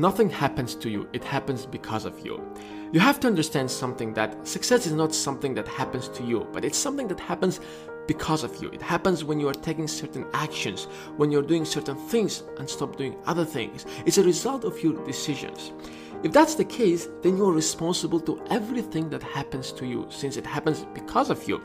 nothing happens to you, it happens because of you. You have to understand something that success is not something that happens to you, but it's something that happens because of you. It happens when you are taking certain actions, when you're doing certain things and stop doing other things. It's a result of your decisions. If that's the case, then you're responsible to everything that happens to you since it happens because of you.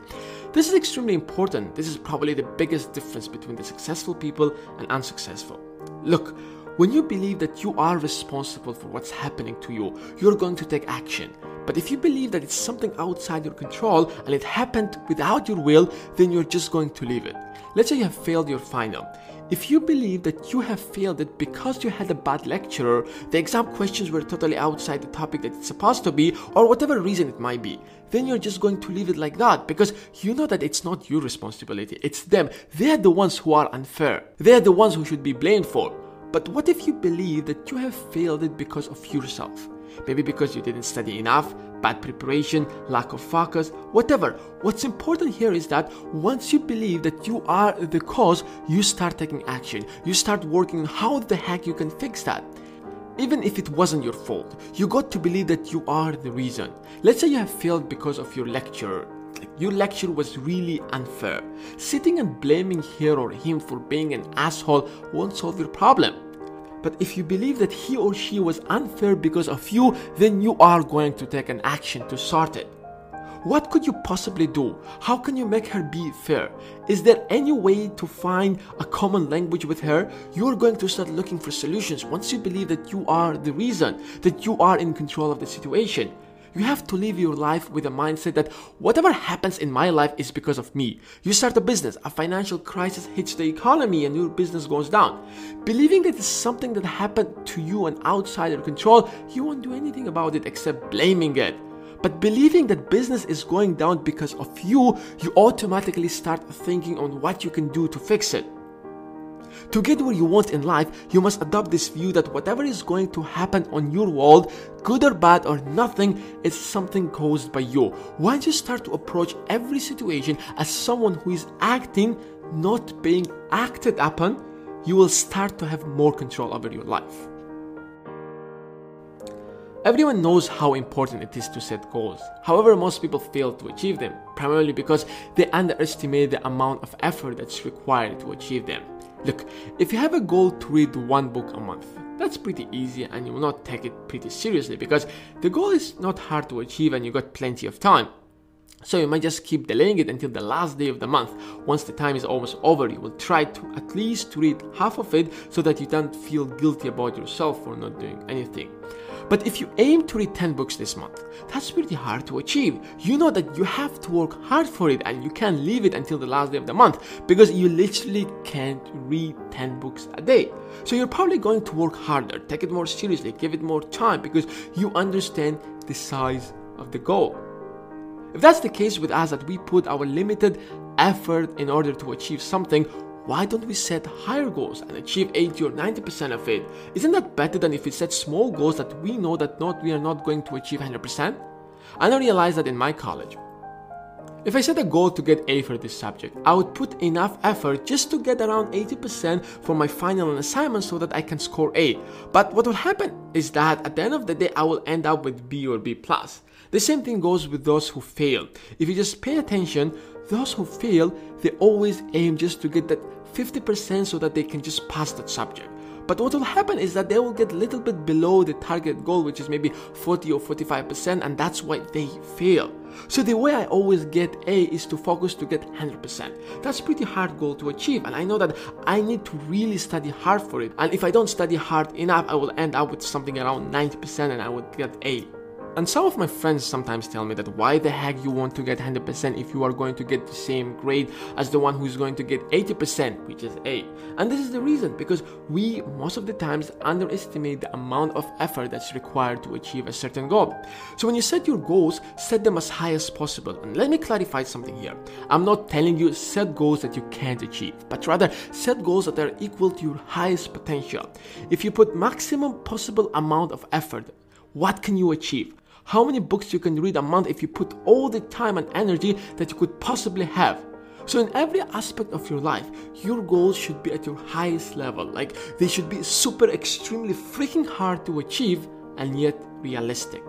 This is extremely important. This is probably the biggest difference between the successful people and unsuccessful. Look, when you believe that you are responsible for what's happening to you, you're going to take action. But if you believe that it's something outside your control and it happened without your will, then you're just going to leave it. Let's say you have failed your final. If you believe that you have failed it because you had a bad lecturer, the exam questions were totally outside the topic that it's supposed to be, or whatever reason it might be, then you're just going to leave it like that because you know that it's not your responsibility, it's them. They're the ones who are unfair, they're the ones who should be blamed for. But what if you believe that you have failed it because of yourself? Maybe because you didn't study enough, bad preparation, lack of focus, whatever. What's important here is that once you believe that you are the cause, you start taking action. You start working how the heck you can fix that. Even if it wasn't your fault, you got to believe that you are the reason. Let's say you have failed because of your lecturer. Your lecture was really unfair. Sitting and blaming her or him for being an asshole won't solve your problem. But if you believe that he or she was unfair because of you, then you are going to take an action to sort it. What could you possibly do? How can you make her be fair? Is there any way to find a common language with her? You're going to start looking for solutions once you believe that you are the reason, that you are in control of the situation. You have to live your life with a mindset that whatever happens in my life is because of me. You start a business, a financial crisis hits the economy, and your business goes down. Believing that it's something that happened to you and outside your control, you won't do anything about it except blaming it. But believing that business is going down because of you, you automatically start thinking on what you can do to fix it. To get where you want in life, you must adopt this view that whatever is going to happen on your world, good or bad or nothing, is something caused by you. Once you start to approach every situation as someone who is acting, not being acted upon, you will start to have more control over your life. Everyone knows how important it is to set goals. However, most people fail to achieve them, primarily because they underestimate the amount of effort that's required to achieve them. Look, if you have a goal to read one book a month, that's pretty easy and you will not take it pretty seriously because the goal is not hard to achieve and you got plenty of time. So you might just keep delaying it until the last day of the month. Once the time is almost over, you will try to at least to read half of it so that you don't feel guilty about yourself for not doing anything. But if you aim to read 10 books this month, that's pretty hard to achieve. You know that you have to work hard for it and you can't leave it until the last day of the month because you literally can't read 10 books a day. So you're probably going to work harder, take it more seriously, give it more time because you understand the size of the goal. If that's the case with us that we put our limited effort in order to achieve something, why don't we set higher goals and achieve 80 or 90% of it? Isn't that better than if we set small goals that we know that not we are not going to achieve 100%? I now realize that in my college. If I set a goal to get A for this subject, I would put enough effort just to get around 80% for my final assignment so that I can score A. But what will happen is that at the end of the day, I will end up with B or B+. plus. The same thing goes with those who fail. If you just pay attention, those who fail, they always aim just to get that 50% so that they can just pass that subject. But what will happen is that they will get a little bit below the target goal, which is maybe 40 or 45%, and that's why they fail. So the way I always get A is to focus to get 100%. That's pretty hard goal to achieve, and I know that I need to really study hard for it. And if I don't study hard enough, I will end up with something around 90% and I would get A. And some of my friends sometimes tell me that why the heck you want to get 100% if you are going to get the same grade as the one who is going to get 80%, which is A. And this is the reason because we most of the times underestimate the amount of effort that's required to achieve a certain goal. So when you set your goals, set them as high as possible. And let me clarify something here. I'm not telling you set goals that you can't achieve, but rather set goals that are equal to your highest potential. If you put maximum possible amount of effort, what can you achieve? How many books you can read a month if you put all the time and energy that you could possibly have. So, in every aspect of your life, your goals should be at your highest level. Like, they should be super, extremely freaking hard to achieve and yet realistic.